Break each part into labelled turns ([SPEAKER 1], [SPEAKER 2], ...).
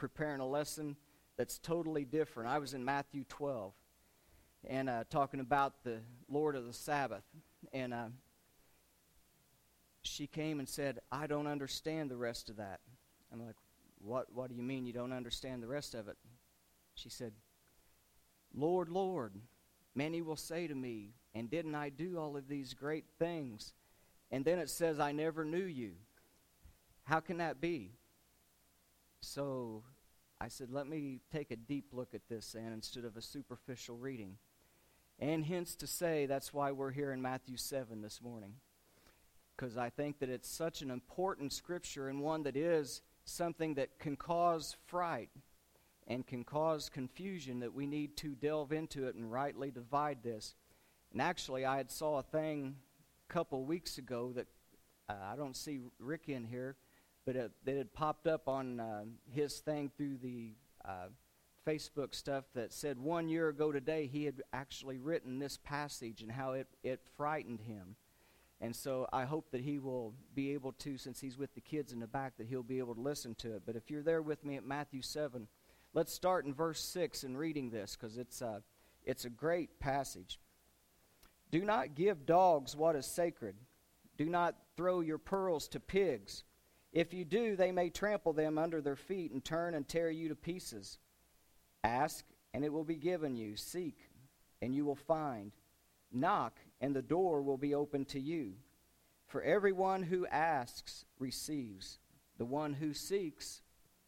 [SPEAKER 1] preparing a lesson that's totally different. I was in Matthew 12 and uh, talking about the Lord of the Sabbath. And uh, she came and said, I don't understand the rest of that. I'm like, what, what do you mean you don't understand the rest of it? She said, Lord, Lord, many will say to me, and didn't I do all of these great things? And then it says, I never knew you. How can that be? So I said, let me take a deep look at this then instead of a superficial reading. And hence to say, that's why we're here in Matthew 7 this morning. Because I think that it's such an important scripture and one that is something that can cause fright and can cause confusion that we need to delve into it and rightly divide this. And actually, I had saw a thing a couple weeks ago that uh, I don't see Rick in here, but it, that had popped up on uh, his thing through the uh, Facebook stuff that said one year ago today he had actually written this passage and how it, it frightened him. And so I hope that he will be able to, since he's with the kids in the back, that he'll be able to listen to it. But if you're there with me at Matthew 7, let's start in verse 6 and reading this because it's, uh, it's a great passage. Do not give dogs what is sacred. Do not throw your pearls to pigs. If you do, they may trample them under their feet and turn and tear you to pieces. Ask, and it will be given you. Seek, and you will find. Knock, and the door will be opened to you. For everyone who asks receives, the one who seeks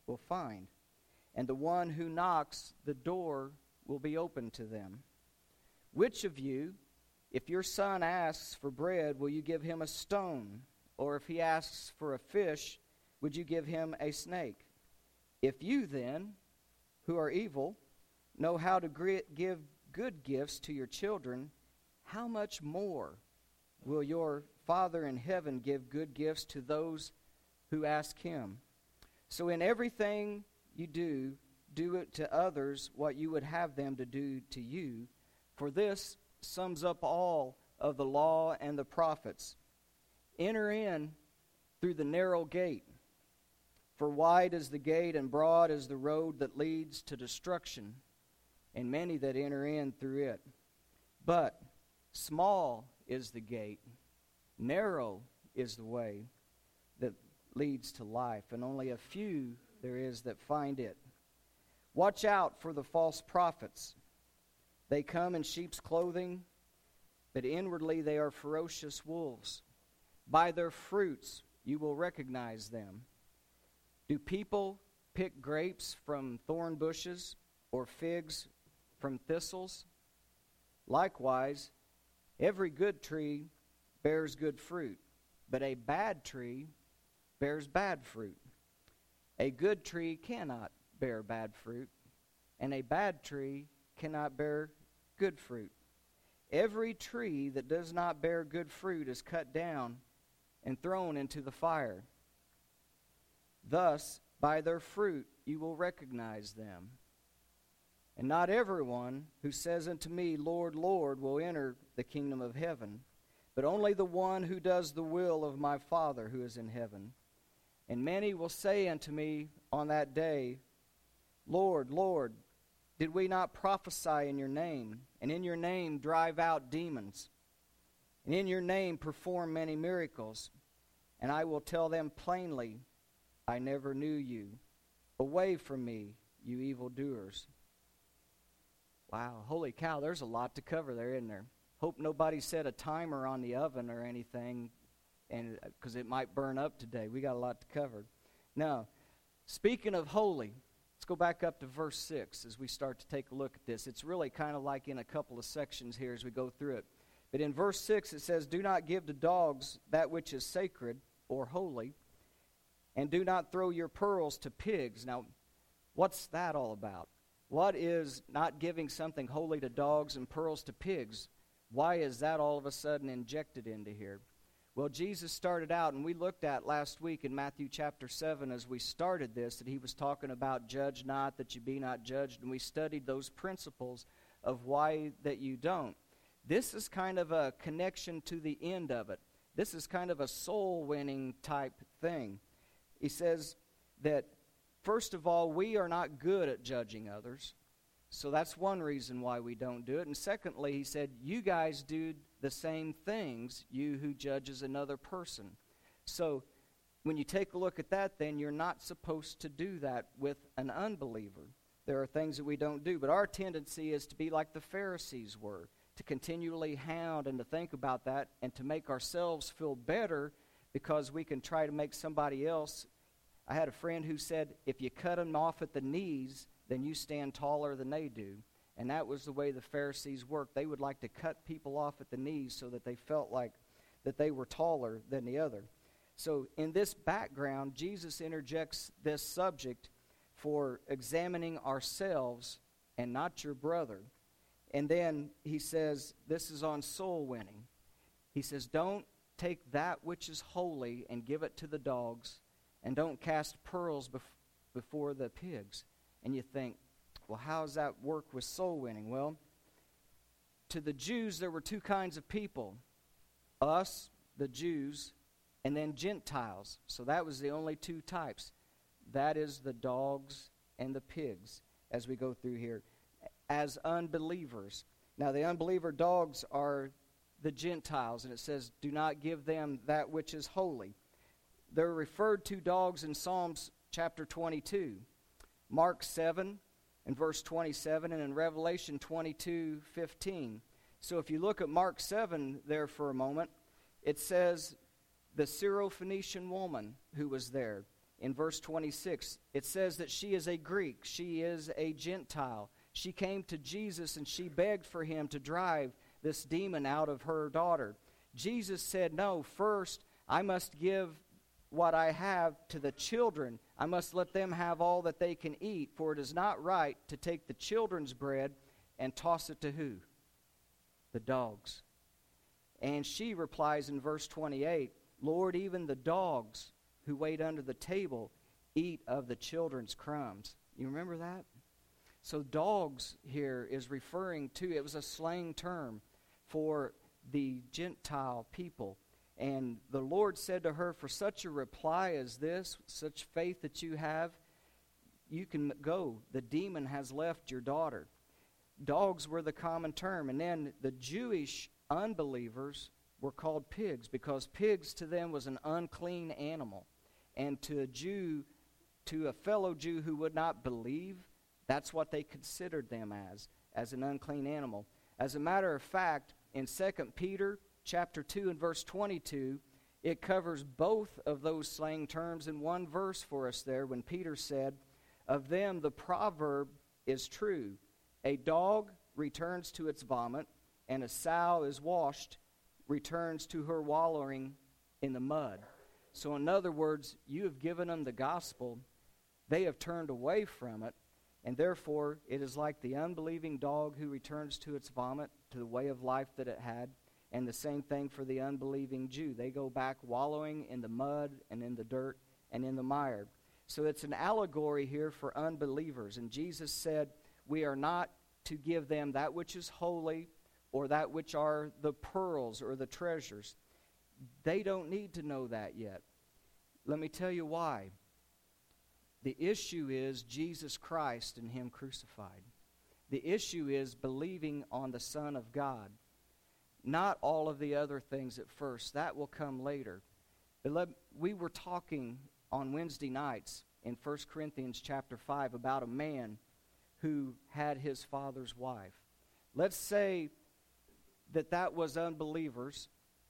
[SPEAKER 1] will find, and the one who knocks, the door will be opened to them. Which of you, if your son asks for bread, will you give him a stone? Or if he asks for a fish, would you give him a snake? If you then, who are evil, know how to give good gifts to your children, how much more will your Father in heaven give good gifts to those who ask him? So, in everything you do, do it to others what you would have them to do to you, for this sums up all of the law and the prophets. Enter in through the narrow gate. For wide is the gate and broad is the road that leads to destruction, and many that enter in through it. But small is the gate, narrow is the way that leads to life, and only a few there is that find it. Watch out for the false prophets. They come in sheep's clothing, but inwardly they are ferocious wolves. By their fruits you will recognize them. Do people pick grapes from thorn bushes or figs from thistles? Likewise, every good tree bears good fruit, but a bad tree bears bad fruit. A good tree cannot bear bad fruit, and a bad tree cannot bear good fruit. Every tree that does not bear good fruit is cut down and thrown into the fire. Thus, by their fruit you will recognize them. And not everyone who says unto me, Lord, Lord, will enter the kingdom of heaven, but only the one who does the will of my Father who is in heaven. And many will say unto me on that day, Lord, Lord, did we not prophesy in your name, and in your name drive out demons, and in your name perform many miracles? And I will tell them plainly, I never knew you. Away from me, you evildoers. Wow, holy cow, there's a lot to cover there, isn't there? Hope nobody set a timer on the oven or anything and uh, because it might burn up today. We got a lot to cover. Now, speaking of holy, let's go back up to verse 6 as we start to take a look at this. It's really kind of like in a couple of sections here as we go through it. But in verse 6 it says, Do not give to dogs that which is sacred or holy, and do not throw your pearls to pigs. Now, what's that all about? What is not giving something holy to dogs and pearls to pigs? Why is that all of a sudden injected into here? Well, Jesus started out, and we looked at last week in Matthew chapter 7 as we started this, that he was talking about judge not, that you be not judged, and we studied those principles of why that you don't. This is kind of a connection to the end of it. This is kind of a soul winning type thing. He says that first of all, we are not good at judging others. So that's one reason why we don't do it. And secondly, he said, You guys do the same things, you who judges another person. So when you take a look at that, then you're not supposed to do that with an unbeliever. There are things that we don't do, but our tendency is to be like the Pharisees were, to continually hound and to think about that and to make ourselves feel better because we can try to make somebody else. I had a friend who said, if you cut them off at the knees, then you stand taller than they do. And that was the way the Pharisees worked. They would like to cut people off at the knees so that they felt like that they were taller than the other. So, in this background, Jesus interjects this subject for examining ourselves and not your brother. And then he says, This is on soul winning. He says, Don't take that which is holy and give it to the dogs, and don't cast pearls bef- before the pigs and you think, well, how does that work with soul winning? Well, to the Jews, there were two kinds of people us, the Jews, and then Gentiles. So that was the only two types. That is the dogs and the pigs as we go through here, as unbelievers. Now, the unbeliever dogs are the Gentiles, and it says, Do not give them that which is holy. They're referred to dogs in Psalms chapter 22. Mark 7 and verse 27, and in Revelation 22 15. So if you look at Mark 7 there for a moment, it says the Syrophoenician woman who was there. In verse 26, it says that she is a Greek, she is a Gentile. She came to Jesus and she begged for him to drive this demon out of her daughter. Jesus said, No, first I must give what I have to the children. I must let them have all that they can eat, for it is not right to take the children's bread and toss it to who? The dogs. And she replies in verse 28 Lord, even the dogs who wait under the table eat of the children's crumbs. You remember that? So, dogs here is referring to, it was a slang term for the Gentile people. And the Lord said to her, For such a reply as this, such faith that you have, you can go. The demon has left your daughter. Dogs were the common term. And then the Jewish unbelievers were called pigs because pigs to them was an unclean animal. And to a Jew, to a fellow Jew who would not believe, that's what they considered them as, as an unclean animal. As a matter of fact, in 2 Peter chapter 2 and verse 22, it covers both of those slang terms in one verse for us there when Peter said, Of them the proverb is true. A dog returns to its vomit, and a sow is washed, returns to her wallowing in the mud. So, in other words, you have given them the gospel, they have turned away from it, and therefore it is like the unbelieving dog who returns to its vomit, to the way of life that it had. And the same thing for the unbelieving Jew. They go back wallowing in the mud and in the dirt and in the mire. So it's an allegory here for unbelievers. And Jesus said, We are not to give them that which is holy or that which are the pearls or the treasures. They don't need to know that yet. Let me tell you why. The issue is Jesus Christ and Him crucified. The issue is believing on the Son of God not all of the other things at first. That will come later. We were talking on Wednesday nights in 1 Corinthians chapter 5 about a man who had his father's wife. Let's say that that was unbelievers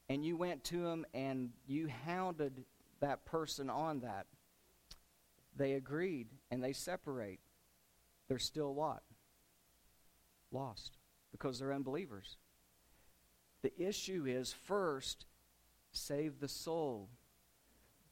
[SPEAKER 1] and you went to him and you hounded that person on that. They agreed and they separate. They're still what? Lost because they're unbelievers. The issue is first, save the soul.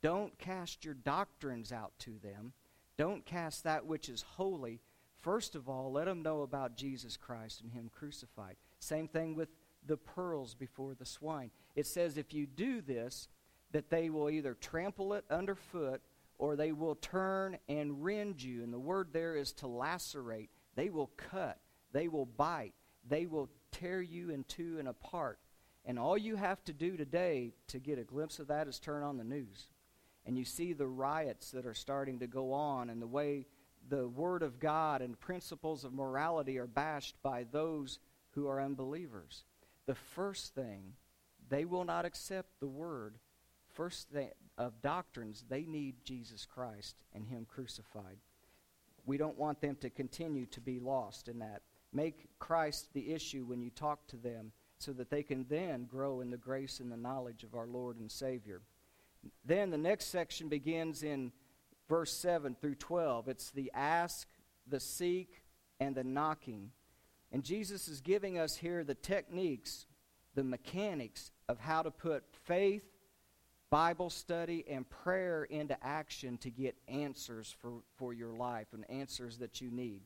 [SPEAKER 1] Don't cast your doctrines out to them. Don't cast that which is holy. First of all, let them know about Jesus Christ and Him crucified. Same thing with the pearls before the swine. It says if you do this, that they will either trample it underfoot or they will turn and rend you. And the word there is to lacerate. They will cut, they will bite, they will tear you in two and apart. And all you have to do today to get a glimpse of that is turn on the news. and you see the riots that are starting to go on and the way the Word of God and principles of morality are bashed by those who are unbelievers. The first thing, they will not accept the Word. First thing of doctrines, they need Jesus Christ and Him crucified. We don't want them to continue to be lost in that. Make Christ the issue when you talk to them so that they can then grow in the grace and the knowledge of our Lord and Savior. Then the next section begins in verse 7 through 12. It's the ask, the seek, and the knocking. And Jesus is giving us here the techniques, the mechanics of how to put faith, Bible study, and prayer into action to get answers for, for your life and answers that you need.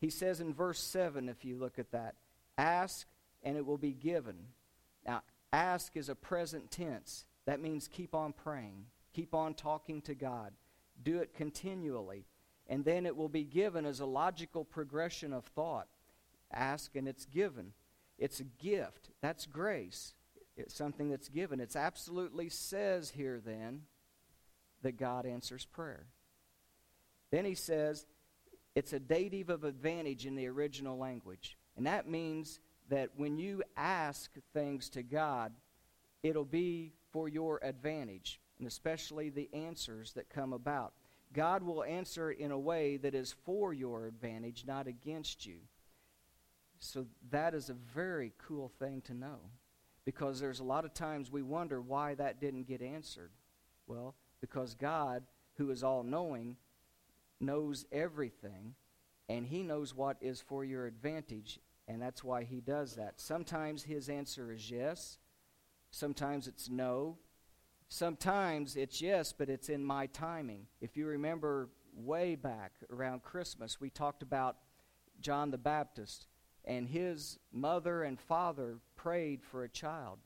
[SPEAKER 1] He says in verse 7, if you look at that, ask and it will be given. Now, ask is a present tense. That means keep on praying, keep on talking to God, do it continually. And then it will be given as a logical progression of thought. Ask and it's given. It's a gift. That's grace. It's something that's given. It absolutely says here then that God answers prayer. Then he says it's a dative of advantage in the original language. And that means that when you ask things to God, it'll be for your advantage, and especially the answers that come about. God will answer in a way that is for your advantage, not against you. So that is a very cool thing to know because there's a lot of times we wonder why that didn't get answered. Well, because God, who is all knowing, knows everything and he knows what is for your advantage and that's why he does that. Sometimes his answer is yes, sometimes it's no, Sometimes it's yes, but it's in my timing. If you remember way back around Christmas, we talked about John the Baptist, and his mother and father prayed for a child.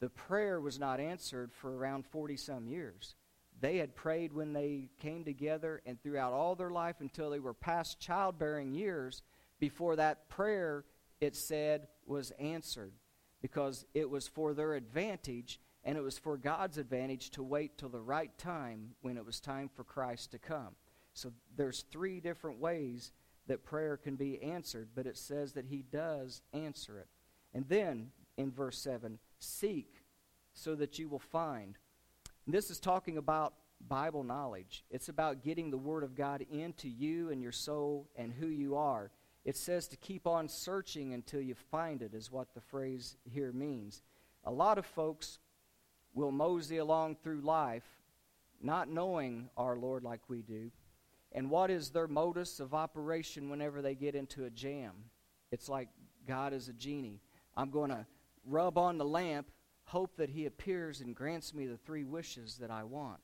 [SPEAKER 1] The prayer was not answered for around 40 some years. They had prayed when they came together and throughout all their life until they were past childbearing years before that prayer, it said, was answered because it was for their advantage and it was for God's advantage to wait till the right time when it was time for Christ to come. So there's three different ways that prayer can be answered, but it says that he does answer it. And then in verse 7, seek so that you will find. And this is talking about Bible knowledge. It's about getting the Word of God into you and your soul and who you are. It says to keep on searching until you find it, is what the phrase here means. A lot of folks will mosey along through life not knowing our Lord like we do. And what is their modus of operation whenever they get into a jam? It's like God is a genie. I'm going to rub on the lamp, hope that he appears and grants me the three wishes that I want.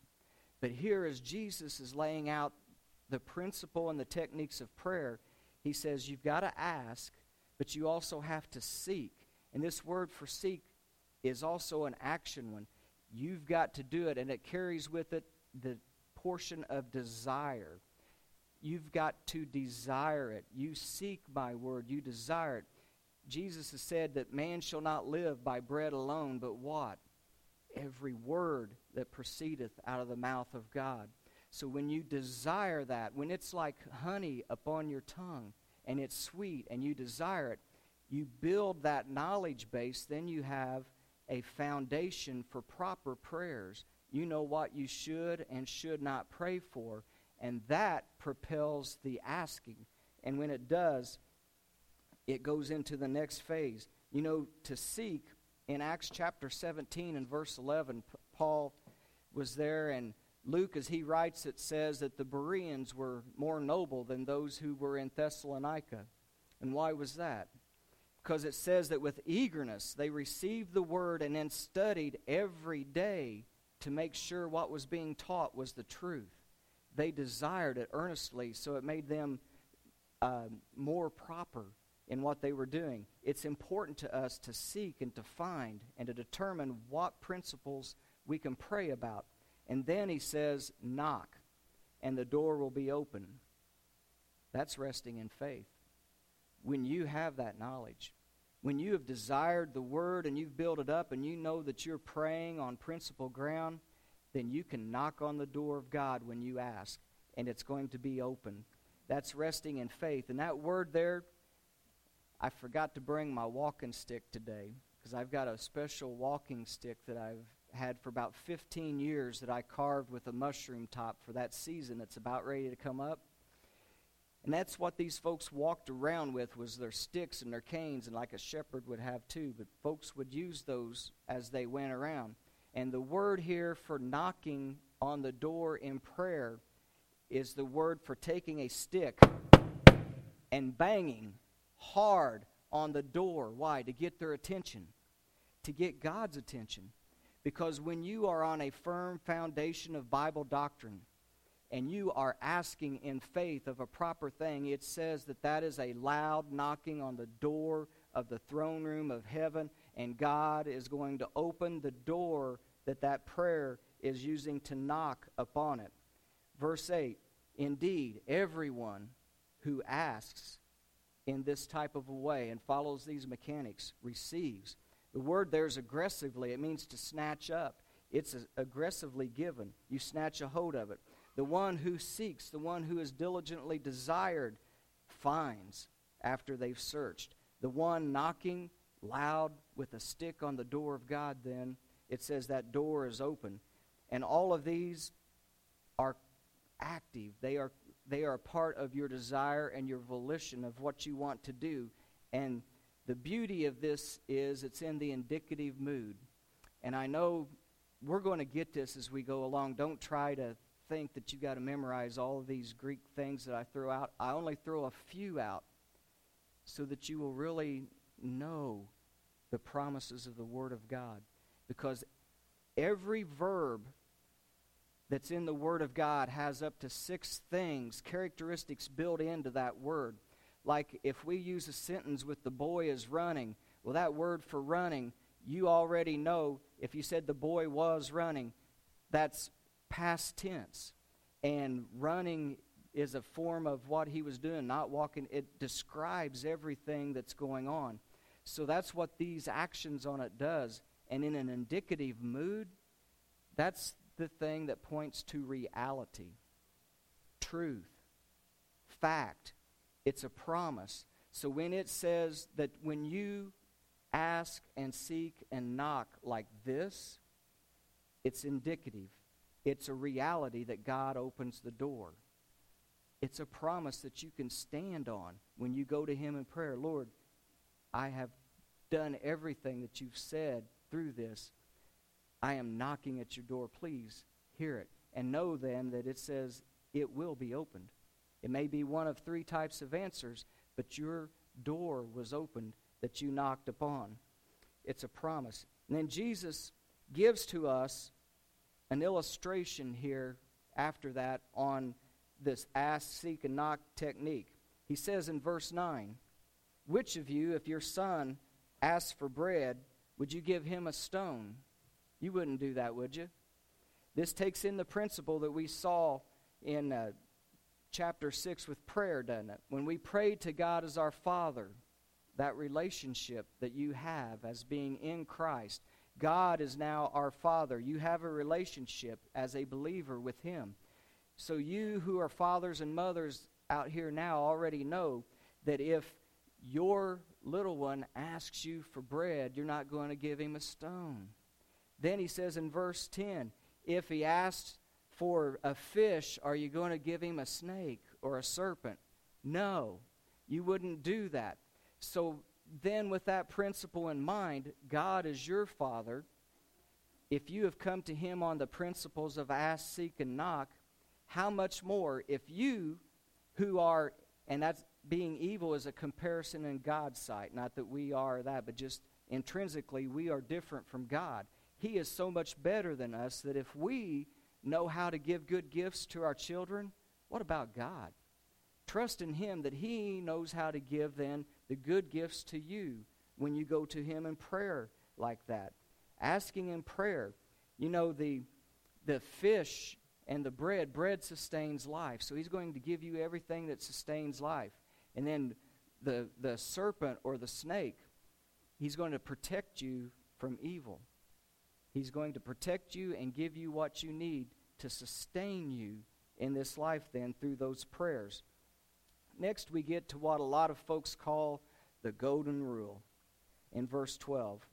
[SPEAKER 1] But here, as Jesus is laying out the principle and the techniques of prayer, he says you've got to ask, but you also have to seek. And this word for seek is also an action one. You've got to do it, and it carries with it the portion of desire. You've got to desire it. You seek my word, you desire it. Jesus has said that man shall not live by bread alone, but what? Every word that proceedeth out of the mouth of God. So when you desire that, when it's like honey upon your tongue and it's sweet and you desire it, you build that knowledge base, then you have a foundation for proper prayers. You know what you should and should not pray for, and that propels the asking. And when it does, it goes into the next phase. You know, to seek, in Acts chapter 17 and verse 11, Paul was there, and Luke, as he writes, it says that the Bereans were more noble than those who were in Thessalonica. And why was that? because it says that with eagerness they received the word and then studied every day to make sure what was being taught was the truth. They desired it earnestly, so it made them uh, more proper in what they were doing. It's important to us to seek and to find and to determine what principles we can pray about. And then he says, knock, and the door will be open. That's resting in faith when you have that knowledge, when you have desired the word and you've built it up and you know that you're praying on principle ground, then you can knock on the door of God when you ask, and it's going to be open. That's resting in faith. And that word there, I forgot to bring my walking stick today because I've got a special walking stick that I've had for about 15 years that I carved with a mushroom top for that season that's about ready to come up. And that's what these folks walked around with was their sticks and their canes and like a shepherd would have too, but folks would use those as they went around. And the word here for knocking on the door in prayer is the word for taking a stick and banging hard on the door. Why? To get their attention, to get God's attention. Because when you are on a firm foundation of Bible doctrine and you are asking in faith of a proper thing, it says that that is a loud knocking on the door of the throne room of heaven, and God is going to open the door that that prayer is using to knock upon it. Verse 8 Indeed, everyone who asks in this type of a way and follows these mechanics receives. The word there is aggressively, it means to snatch up. It's aggressively given. You snatch a hold of it. The one who seeks, the one who is diligently desired, finds after they've searched. The one knocking loud with a stick on the door of God, then, it says that door is open. And all of these are active. They are they are part of your desire and your volition of what you want to do. And the beauty of this is it's in the indicative mood. And I know we're going to get this as we go along. Don't try to think that you've got to memorize all of these Greek things that I throw out. I only throw a few out so that you will really know the promises of the Word of God. Because every verb that's in the Word of God has up to six things, characteristics built into that word. Like if we use a sentence with the boy is running, well, that word for running, you already know if you said the boy was running, that's past tense. And running is a form of what he was doing, not walking. It describes everything that's going on. So that's what these actions on it does. And in an indicative mood, that's the thing that points to reality, truth, fact. It's a promise. So when it says that when you ask and seek and knock like this, it's indicative. It's a reality that God opens the door. It's a promise that you can stand on when you go to Him in prayer. Lord, I have done everything that you've said through this. I am knocking at your door. Please hear it. And know then that it says it will be opened. It may be one of three types of answers, but your door was opened that you knocked upon. It's a promise. And then Jesus gives to us an illustration here after that on this ask, seek, and knock technique. He says in verse 9, Which of you, if your son asks for bread, would you give him a stone? You wouldn't do that, would you? This takes in the principle that we saw in uh, chapter 6 with prayer, doesn't it? When we pray to God as our Father, that relationship that you have as being in Christ, God is now our Father. You have a relationship as a believer with Him. So, you who are fathers and mothers out here now already know that if your little one asks you for bread, you're not going to give him a stone. Then he says in verse 10 if he asks for a fish, are you going to give him a snake or a serpent? No, you wouldn't do that. So then, with that principle in mind, God is your Father. If you have come to Him on the principles of ask, seek, and knock, how much more if you, who are, and that's being evil is a comparison in God's sight, not that we are that, but just intrinsically we are different from God. He is so much better than us that if we know how to give good gifts to our children, what about God? Trust in Him that He knows how to give then the good gifts to you when you go to Him in prayer like that. Asking in prayer. You know, the, the fish and the bread, bread sustains life. So He's going to give you everything that sustains life. And then the, the serpent or the snake, He's going to protect you from evil. He's going to protect you and give you what you need to sustain you in this life, then, through those prayers. Next, we get to what a lot of folks call the golden rule in verse 12.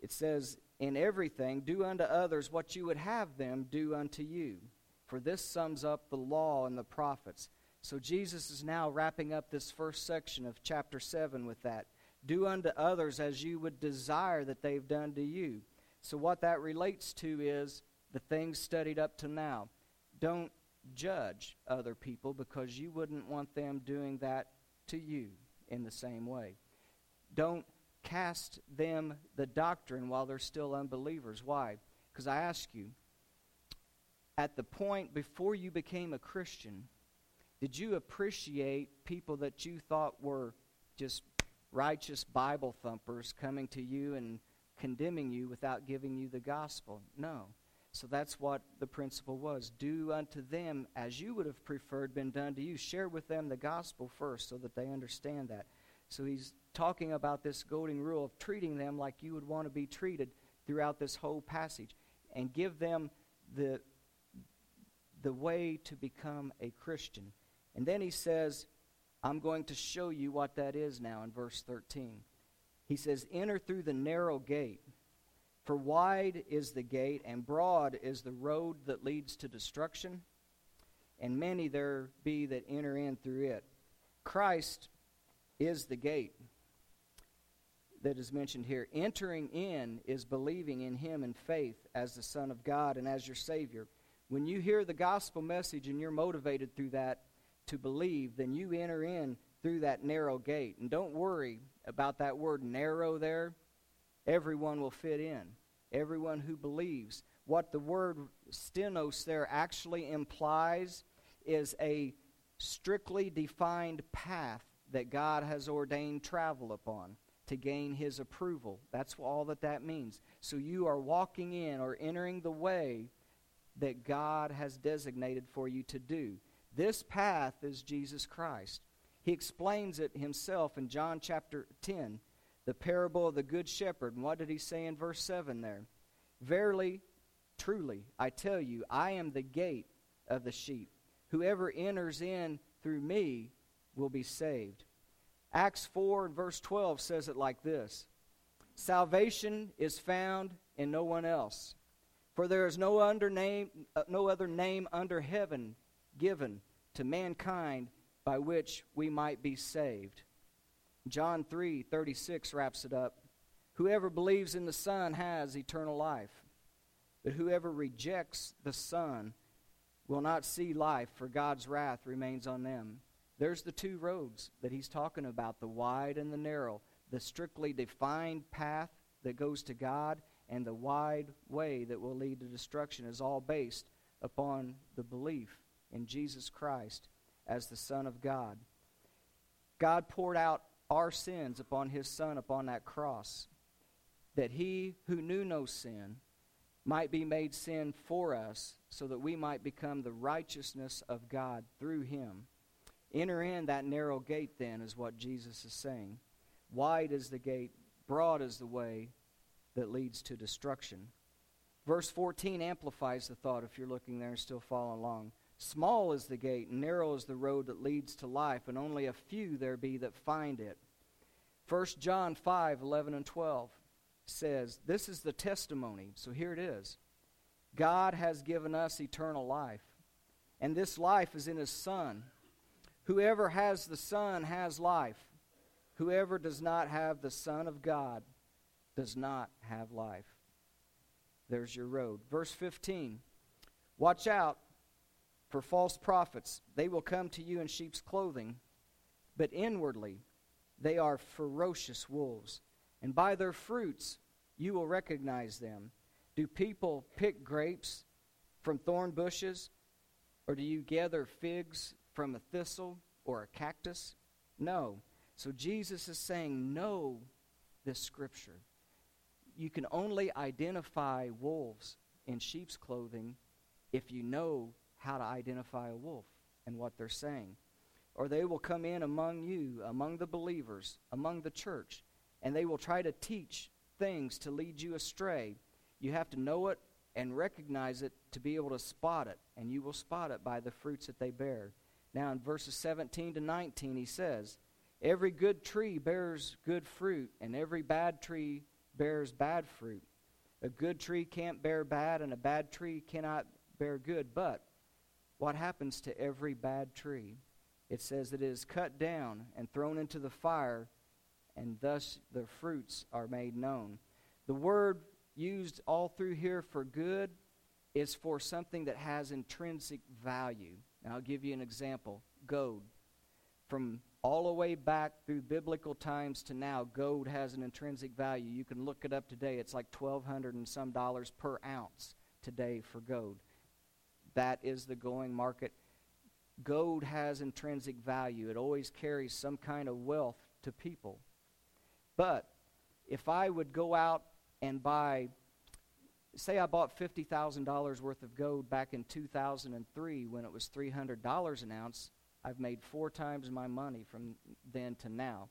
[SPEAKER 1] It says, In everything, do unto others what you would have them do unto you. For this sums up the law and the prophets. So Jesus is now wrapping up this first section of chapter 7 with that. Do unto others as you would desire that they've done to you. So, what that relates to is the things studied up to now. Don't judge other people because you wouldn't want them doing that to you in the same way. Don't cast them the doctrine while they're still unbelievers. Why? Because I ask you, at the point before you became a Christian, did you appreciate people that you thought were just righteous Bible thumpers coming to you and condemning you without giving you the gospel? No. So that's what the principle was. Do unto them as you would have preferred been done to you. Share with them the gospel first so that they understand that. So he's talking about this golden rule of treating them like you would want to be treated throughout this whole passage and give them the the way to become a Christian. And then he says, I'm going to show you what that is now in verse 13. He says, Enter through the narrow gate. For wide is the gate, and broad is the road that leads to destruction, and many there be that enter in through it. Christ is the gate that is mentioned here. Entering in is believing in Him in faith as the Son of God and as your Savior. When you hear the gospel message and you're motivated through that to believe, then you enter in through that narrow gate. And don't worry about that word narrow there everyone will fit in. Everyone who believes. What the word stenos there actually implies is a strictly defined path that God has ordained travel upon to gain his approval. That's all that that means. So you are walking in or entering the way that God has designated for you to do. This path is Jesus Christ. He explains it himself in John chapter 10 the parable of the Good Shepherd. And what did he say in verse 7 there? Verily, truly, I tell you, I am the gate of the sheep. Whoever enters in through me will be saved. Acts 4 and verse 12 says it like this Salvation is found in no one else, for there is no, under name, uh, no other name under heaven given to mankind by which we might be saved. John 3 36 wraps it up. Whoever believes in the Son has eternal life, but whoever rejects the Son will not see life, for God's wrath remains on them. There's the two roads that he's talking about the wide and the narrow, the strictly defined path that goes to God, and the wide way that will lead to destruction is all based upon the belief in Jesus Christ as the Son of God. God poured out our sins upon his Son upon that cross, that he who knew no sin might be made sin for us, so that we might become the righteousness of God through him. Enter in that narrow gate, then, is what Jesus is saying. Wide is the gate, broad is the way that leads to destruction. Verse 14 amplifies the thought if you're looking there and still following along. Small is the gate, and narrow is the road that leads to life, and only a few there be that find it. 1 John 5 11 and 12 says, This is the testimony. So here it is God has given us eternal life, and this life is in His Son. Whoever has the Son has life. Whoever does not have the Son of God does not have life. There's your road. Verse 15 Watch out for false prophets. They will come to you in sheep's clothing, but inwardly they are ferocious wolves. And by their fruits you will recognize them. Do people pick grapes from thorn bushes, or do you gather figs from a thistle or a cactus? No. So Jesus is saying, Know this scripture. You can only identify wolves in sheep's clothing if you know how to identify a wolf and what they're saying. Or they will come in among you, among the believers, among the church, and they will try to teach things to lead you astray. You have to know it and recognize it to be able to spot it, and you will spot it by the fruits that they bear. Now, in verses 17 to 19, he says, Every good tree bears good fruit, and every bad tree bears bad fruit. A good tree can't bear bad, and a bad tree cannot bear good. But what happens to every bad tree? It says that it is cut down and thrown into the fire, and thus the fruits are made known. The word used all through here for good is for something that has intrinsic value. I'll give you an example gold. From all the way back through biblical times to now, gold has an intrinsic value. You can look it up today. It's like 1200 and some dollars per ounce today for gold. That is the going market. Gold has intrinsic value, it always carries some kind of wealth to people. But if I would go out and buy, say, I bought $50,000 worth of gold back in 2003 when it was $300 an ounce, I've made four times my money from then to now.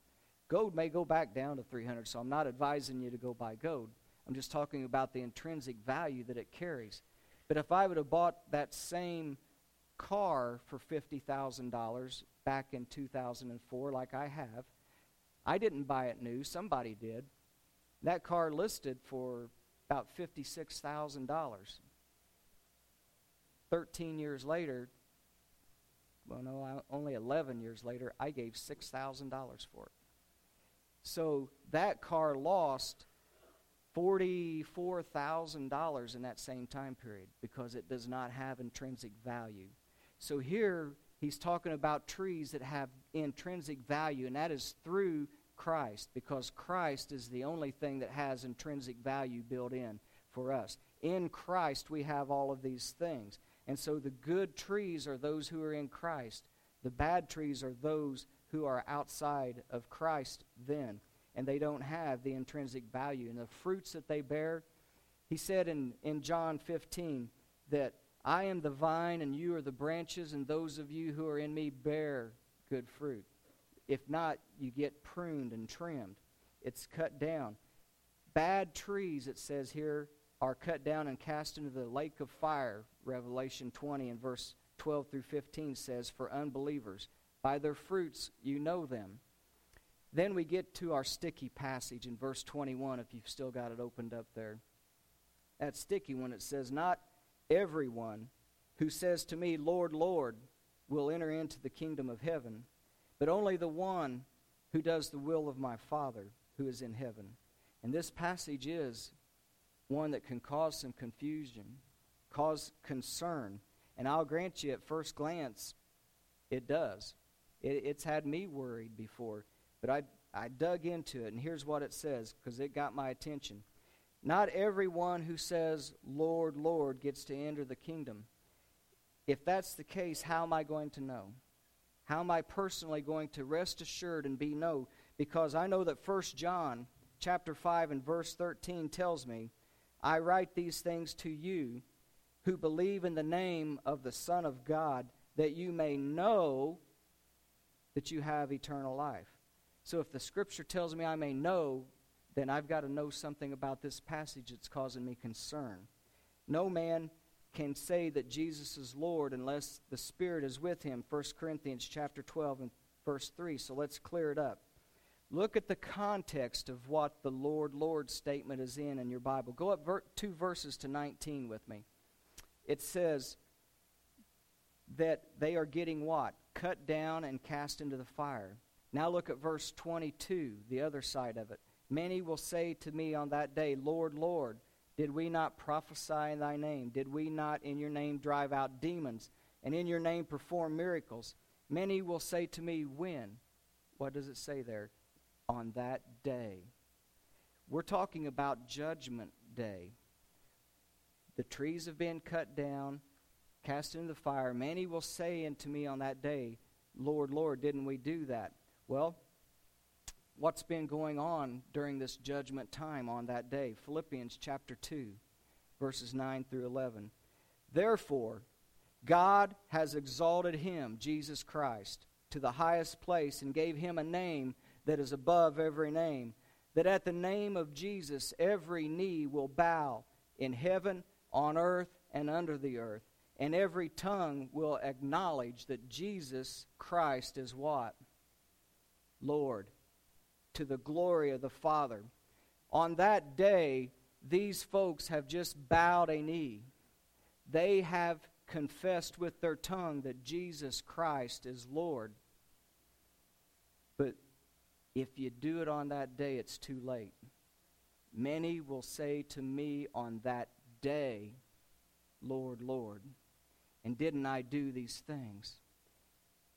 [SPEAKER 1] Gold may go back down to 300, so I'm not advising you to go buy gold. I'm just talking about the intrinsic value that it carries. But if I would have bought that same car for $50,000 back in 2004, like I have, I didn't buy it new, somebody did. That car listed for about $56,000. 13 years later, well, no, only 11 years later, I gave $6,000 for it. So that car lost $44,000 in that same time period because it does not have intrinsic value. So here he's talking about trees that have intrinsic value, and that is through Christ because Christ is the only thing that has intrinsic value built in for us. In Christ, we have all of these things. And so the good trees are those who are in Christ. The bad trees are those who are outside of Christ then, and they don't have the intrinsic value. And the fruits that they bear, he said in, in John 15 that I am the vine and you are the branches, and those of you who are in me bear good fruit. If not, you get pruned and trimmed. It's cut down. Bad trees, it says here, are cut down and cast into the lake of fire. Revelation 20 and verse 12 through 15 says, For unbelievers, by their fruits you know them. Then we get to our sticky passage in verse 21, if you've still got it opened up there. That sticky one, it says, Not everyone who says to me, Lord, Lord, will enter into the kingdom of heaven, but only the one who does the will of my Father who is in heaven. And this passage is one that can cause some confusion, cause concern. And I'll grant you, at first glance, it does. It, it's had me worried before. But I, I dug into it, and here's what it says because it got my attention. Not everyone who says, Lord, Lord, gets to enter the kingdom. If that's the case, how am I going to know? How am I personally going to rest assured and be know? Because I know that 1 John chapter 5 and verse 13 tells me I write these things to you who believe in the name of the Son of God, that you may know that you have eternal life. So if the scripture tells me I may know, then I've got to know something about this passage that's causing me concern. No man can say that Jesus is Lord unless the Spirit is with him. 1 Corinthians chapter 12 and verse 3. So let's clear it up. Look at the context of what the Lord, Lord statement is in in your Bible. Go up ver- two verses to 19 with me. It says that they are getting what? Cut down and cast into the fire. Now look at verse 22, the other side of it. Many will say to me on that day, Lord, Lord, did we not prophesy in thy name? Did we not in your name drive out demons and in your name perform miracles? Many will say to me, When? What does it say there? on that day. We're talking about Judgment Day. The trees have been cut down, cast into the fire. Many will say unto me on that day, Lord, Lord, didn't we do that? Well, what's been going on during this judgment time on that day? Philippians chapter 2, verses 9 through 11. Therefore, God has exalted him, Jesus Christ, to the highest place and gave him a name that is above every name, that at the name of Jesus every knee will bow in heaven, on earth, and under the earth. And every tongue will acknowledge that Jesus Christ is what? Lord, to the glory of the Father. On that day, these folks have just bowed a knee. They have confessed with their tongue that Jesus Christ is Lord. But if you do it on that day, it's too late. Many will say to me on that day, Lord, Lord, and didn't I do these things?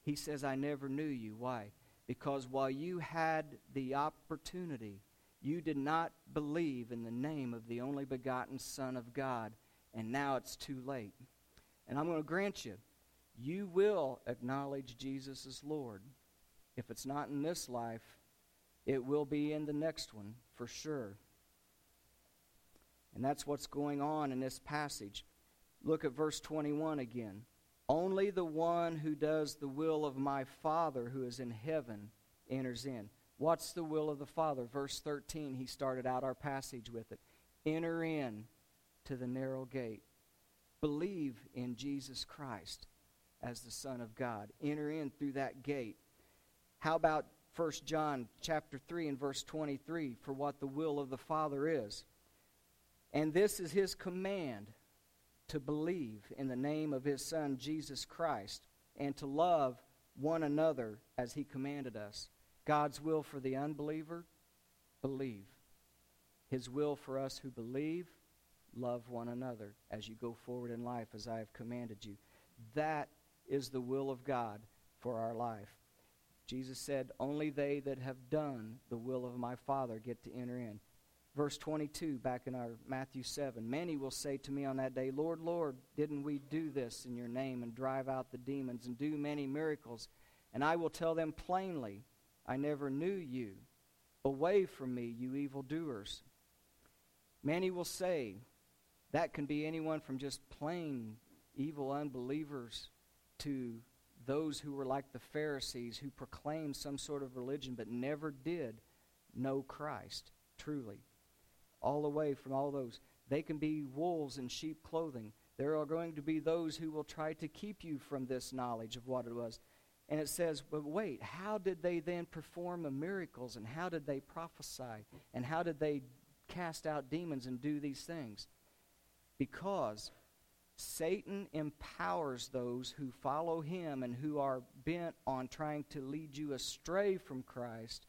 [SPEAKER 1] He says, I never knew you. Why? Because while you had the opportunity, you did not believe in the name of the only begotten Son of God, and now it's too late. And I'm going to grant you, you will acknowledge Jesus as Lord. If it's not in this life, it will be in the next one for sure. And that's what's going on in this passage. Look at verse 21 again. Only the one who does the will of my Father who is in heaven enters in. What's the will of the Father? Verse 13, he started out our passage with it. Enter in to the narrow gate. Believe in Jesus Christ as the Son of God. Enter in through that gate. How about 1 John chapter 3 and verse 23 for what the will of the Father is? And this is his command to believe in the name of his Son, Jesus Christ, and to love one another as he commanded us. God's will for the unbeliever, believe. His will for us who believe, love one another as you go forward in life as I have commanded you. That is the will of God for our life. Jesus said, Only they that have done the will of my Father get to enter in. Verse 22, back in our Matthew 7 Many will say to me on that day, Lord, Lord, didn't we do this in your name and drive out the demons and do many miracles? And I will tell them plainly, I never knew you. Away from me, you evildoers. Many will say, that can be anyone from just plain evil unbelievers to those who were like the Pharisees who proclaimed some sort of religion but never did know Christ truly. All the way from all those. They can be wolves in sheep clothing. There are going to be those who will try to keep you from this knowledge of what it was. And it says, but wait, how did they then perform the miracles? And how did they prophesy? And how did they cast out demons and do these things? Because Satan empowers those who follow him and who are bent on trying to lead you astray from Christ.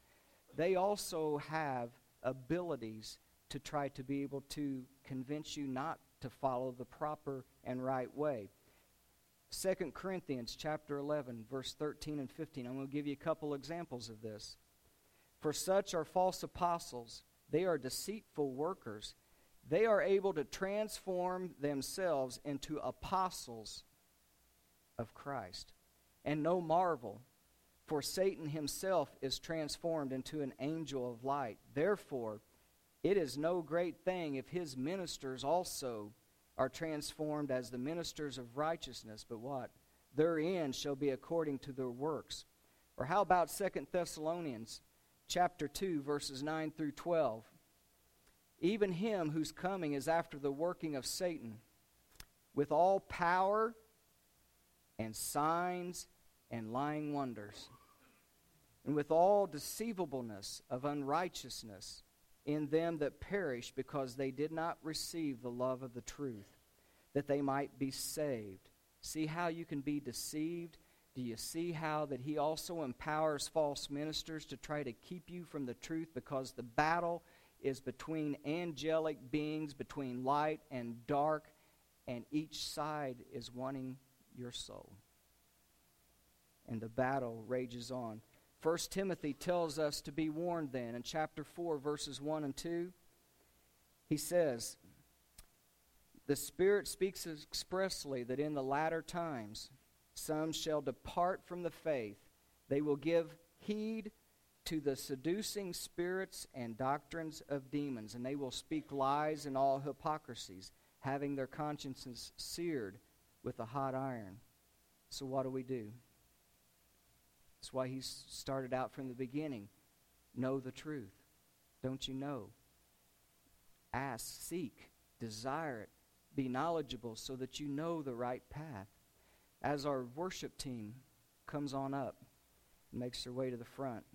[SPEAKER 1] They also have abilities to try to be able to convince you not to follow the proper and right way. 2 Corinthians chapter 11 verse 13 and 15. I'm going to give you a couple examples of this. For such are false apostles. They are deceitful workers. They are able to transform themselves into apostles of Christ. And no marvel, for Satan himself is transformed into an angel of light. Therefore, it is no great thing if his ministers also are transformed as the ministers of righteousness, but what? Their end shall be according to their works. Or how about Second Thessalonians chapter 2 verses 9 through 12? Even him whose coming is after the working of Satan with all power and signs and lying wonders and with all deceivableness of unrighteousness in them that perish because they did not receive the love of the truth, that they might be saved. See how you can be deceived? Do you see how that he also empowers false ministers to try to keep you from the truth because the battle is between angelic beings, between light and dark, and each side is wanting your soul. And the battle rages on. First Timothy tells us to be warned then in chapter 4 verses 1 and 2. He says, "The Spirit speaks expressly that in the latter times some shall depart from the faith. They will give heed to the seducing spirits and doctrines of demons, and they will speak lies and all hypocrisies, having their consciences seared with a hot iron." So what do we do? That's why he started out from the beginning. Know the truth. Don't you know? Ask, seek, Desire it. Be knowledgeable so that you know the right path. As our worship team comes on up and makes their way to the front,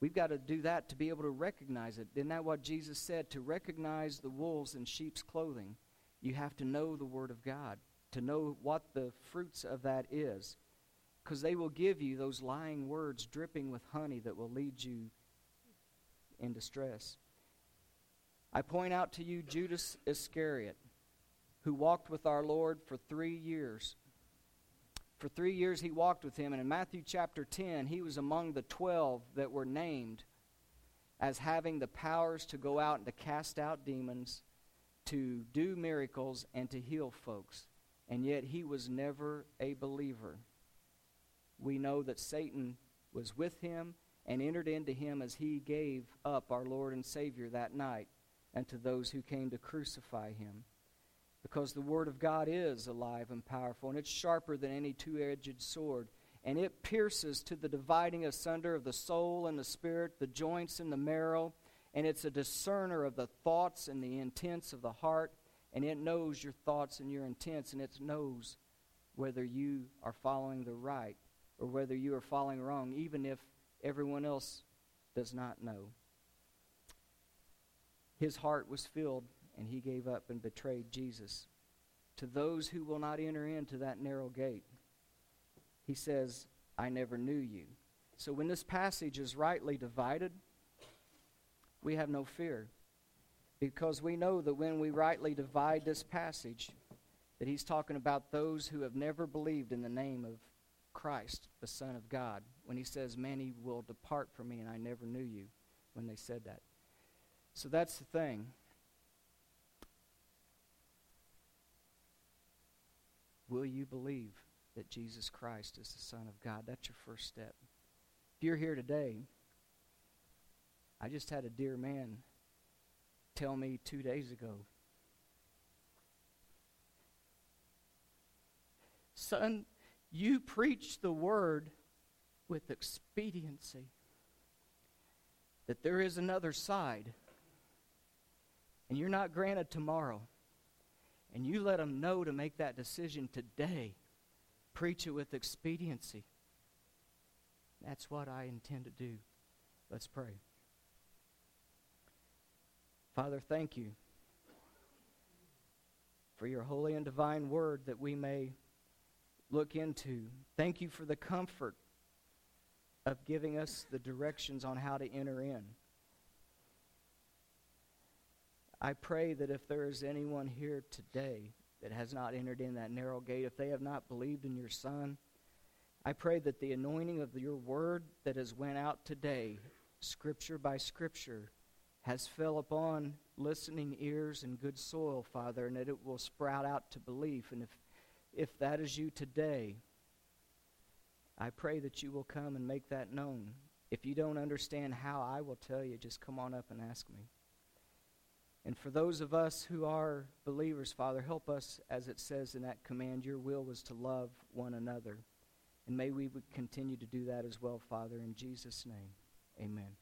[SPEAKER 1] we've got to do that to be able to recognize it. Isn't that what Jesus said? To recognize the wolves in sheep's clothing, you have to know the Word of God, to know what the fruits of that is. Because they will give you those lying words dripping with honey that will lead you in distress. I point out to you Judas Iscariot, who walked with our Lord for three years. For three years he walked with him, and in Matthew chapter 10, he was among the twelve that were named as having the powers to go out and to cast out demons, to do miracles, and to heal folks. And yet he was never a believer. We know that Satan was with him and entered into him as he gave up our Lord and Savior that night and to those who came to crucify him. Because the Word of God is alive and powerful, and it's sharper than any two edged sword, and it pierces to the dividing asunder of the soul and the spirit, the joints and the marrow, and it's a discerner of the thoughts and the intents of the heart, and it knows your thoughts and your intents, and it knows whether you are following the right or whether you are following wrong, even if everyone else does not know. His heart was filled, and he gave up and betrayed Jesus. To those who will not enter into that narrow gate, he says, I never knew you. So when this passage is rightly divided, we have no fear. Because we know that when we rightly divide this passage, that he's talking about those who have never believed in the name of Christ, the Son of God, when he says, Many will depart from me, and I never knew you, when they said that. So that's the thing. Will you believe that Jesus Christ is the Son of God? That's your first step. If you're here today, I just had a dear man tell me two days ago Son, you preach the word with expediency. That there is another side. And you're not granted tomorrow. And you let them know to make that decision today. Preach it with expediency. That's what I intend to do. Let's pray. Father, thank you for your holy and divine word that we may look into. Thank you for the comfort of giving us the directions on how to enter in. I pray that if there is anyone here today that has not entered in that narrow gate, if they have not believed in your Son, I pray that the anointing of your word that has went out today, scripture by scripture, has fell upon listening ears and good soil, Father, and that it will sprout out to belief. And if if that is you today, I pray that you will come and make that known. If you don't understand how, I will tell you. Just come on up and ask me. And for those of us who are believers, Father, help us, as it says in that command, your will was to love one another. And may we continue to do that as well, Father, in Jesus' name. Amen.